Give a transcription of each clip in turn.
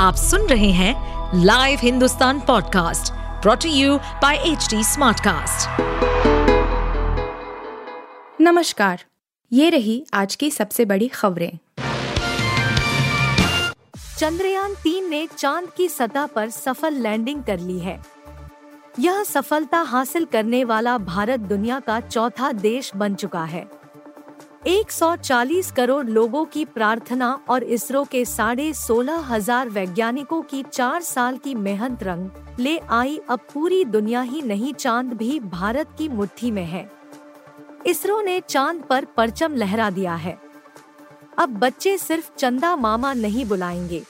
आप सुन रहे हैं live Hindustan podcast brought you by H Smartcast. नमस्कार, ये रही आज की सबसे बड़ी खबरें। चंद्रयान तीन ने चाँद की सतह पर सफल लैंडिंग कर ली है। यह सफलता हासिल करने वाला भारत दुनिया का चौथा देश बन चुका है। 140 करोड़ लोगों की प्रार्थना और इसरो के साढ़े सोलह हज़ार वैज्ञानिकों की चार साल की मेहनत रंग ले आई। अब पूरी दुनिया ही नहीं, चाँद भी भारत की मुट्ठी में है। इसरो ने चाँद पर परचम लहरा दिया है। अब बच्चे सिर्फ़ चंदा मामा नहीं बुलाएँगे।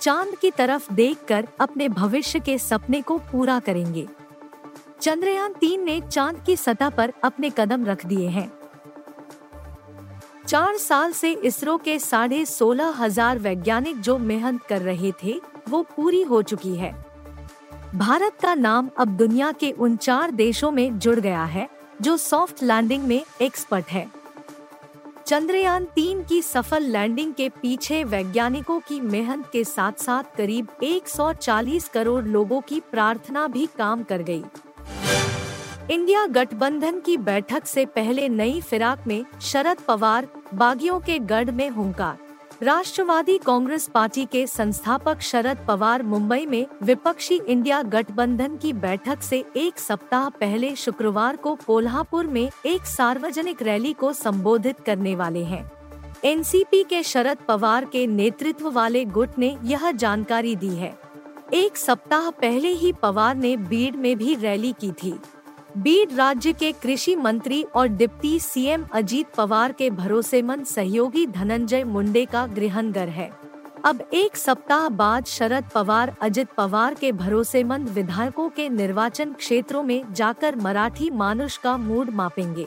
चाँद की तरफ़ देखकर अपने भविष्य के सपने को पूरा करेंगे। चंद्रयान तीन ने चाँद की सतह पर अपने कदम रख दिए हैं। चार साल से इसरो के साढ़े सोलह हज़ार वैज्ञानिक जो मेहनत कर रहे थे, वो पूरी हो चुकी है भारत का नाम अब दुनिया के उन चार देशों में जुड़ गया है, जो सॉफ्ट लैंडिंग में एक्सपर्ट है चंद्रयान तीन की सफल लैंडिंग के पीछे वैज्ञानिकों की मेहनत के साथ साथ करीब 140 करोड़ लोगों की प्रार्थना भी काम कर गई। इंडिया गठबंधन की बैठक से पहले नई फिराक में शरद पवार, बागियों के गढ़ में हुंकार। राष्ट्रवादी कांग्रेस पार्टी के संस्थापक शरद पवार मुंबई में विपक्षी इंडिया गठबंधन की बैठक से एक सप्ताह पहले शुक्रवार को कोल्हापुर में एक सार्वजनिक रैली को संबोधित करने वाले हैं। एनसीपी के शरद पवार के नेतृत्व वाले गुट ने यह जानकारी दी है। एक सप्ताह पहले ही पवार ने बीड़ में भी रैली की थी। बीड राज्य के कृषि मंत्री और डिप्टी सीएम अजीत पवार के भरोसेमंद सहयोगी धनंजय मुंडे का गृहनगर है अब एक सप्ताह बाद शरद पवार, अजित पवार के भरोसेमंद विधायकों के निर्वाचन क्षेत्रों में जाकर मराठी मानुष का मूड मापेंगे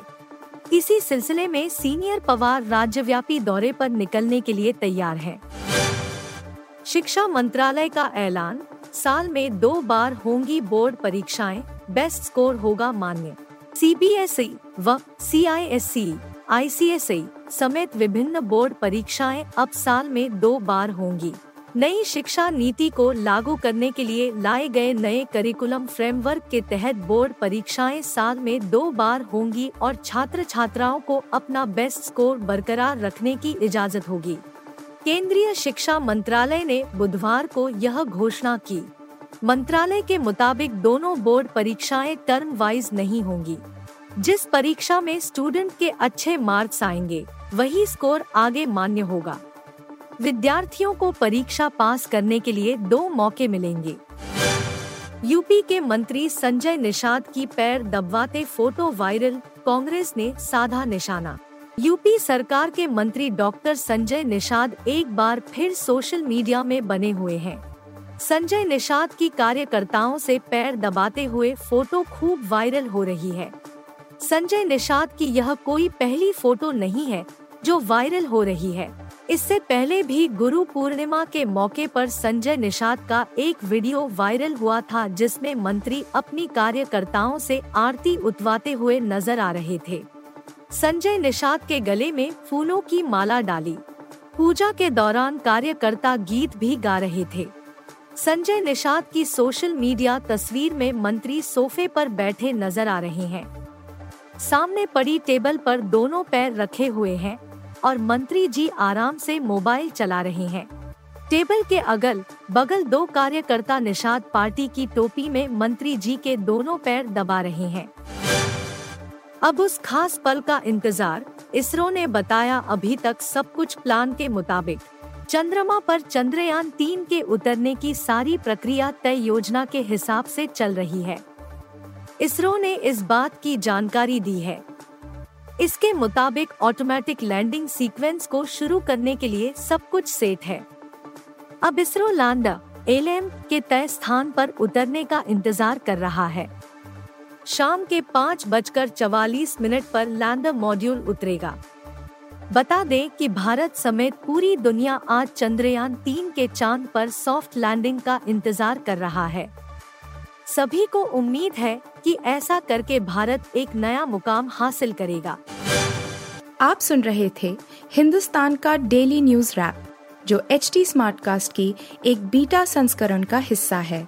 इसी सिलसिले में सीनियर पवार राज्यव्यापी दौरे पर निकलने के लिए तैयार हैं। शिक्षा मंत्रालय का ऐलान साल में दो बार होंगी बोर्ड परीक्षाएँ, बेस्ट स्कोर होगा मान्य। सीबीएसई व सीआईएससी आईसीएसई समेत विभिन्न बोर्ड परीक्षाएँ अब साल में दो बार होंगी। नई शिक्षा नीति को लागू करने के लिए लाए गए नए करिकुलम फ्रेमवर्क के तहत बोर्ड परीक्षाएँ साल में दो बार होंगी और छात्र छात्राओं को अपना बेस्ट स्कोर बरकरार रखने की इजाज़त होगी। केंद्रीय शिक्षा मंत्रालय ने बुधवार को यह घोषणा की। मंत्रालय के मुताबिक दोनों बोर्ड परीक्षाएँ टर्म वाइज नहीं होंगी। जिस परीक्षा में स्टूडेंट के अच्छे मार्क्स आएँगे, वही स्कोर आगे मान्य होगा। विद्यार्थियों को परीक्षा पास करने के लिए दो मौके मिलेंगे। यूपी के मंत्री संजय निषाद की पैर दबवाते फ़ोटो वायरल, कांग्रेस ने साधा निशाना। यूपी सरकार के मंत्री डॉक्टर संजय निषाद एक बार फिर सोशल मीडिया में बने हुए हैं। संजय निषाद की कार्यकर्ताओं से पैर दबाते हुए फ़ोटो खूब वायरल हो रही है। संजय निषाद की यह कोई पहली फ़ोटो नहीं है, जो वायरल हो रही है। इससे पहले भी गुरु पूर्णिमा के मौके पर संजय निषाद का एक वीडियो वायरल हुआ था, जिसमें मंत्री अपनी कार्यकर्ताओं से आरती उतवाते हुए नज़र आ रहे थे। संजय निषाद के गले में फूलों की माला डाली। पूजा के दौरान कार्यकर्ता गीत भी गा रहे थे। संजय निषाद की सोशल मीडिया तस्वीर में मंत्री सोफे पर बैठे नज़र आ रहे हैं। सामने पड़ी टेबल पर दोनों पैर रखे हुए हैं और मंत्री जी आराम से मोबाइल चला रहे हैं। टेबल के अगल बगल दो कार्यकर्ता निषाद पार्टी की टोपी में मंत्री जी के दोनों पैर दबा रहे हैं। अब उस खास पल का इंतज़ार इसरो ने बताया अभी तक सब कुछ प्लान के मुताबिक। चंद्रमा पर चंद्रयान तीन के उतरने की सारी प्रक्रिया तय योजना के हिसाब से चल रही है। इसरो ने इस बात की जानकारी दी है। इसके मुताबिक ऑटोमेटिक लैंडिंग सीक्वेंस को शुरू करने के लिए सब कुछ सेट है। अब इसरो लैंडर एलएम के तय स्थान पर उतरने का इंतज़ार कर रहा है। शाम के पाँच बजकर चवालीस मिनट पर लैंडर मॉड्यूल उतरेगा। बता दें कि भारत समेत पूरी दुनिया आज चंद्रयान तीन के चाँद पर सॉफ्ट लैंडिंग का इंतज़ार कर रहा है। सभी को उम्मीद है कि ऐसा करके भारत एक नया मुकाम हासिल करेगा। आप सुन रहे थे हिंदुस्तान का डेली न्यूज़ रैप, जो एच टी स्मार्टकास्ट की एक बीटा संस्करण का हिस्सा है।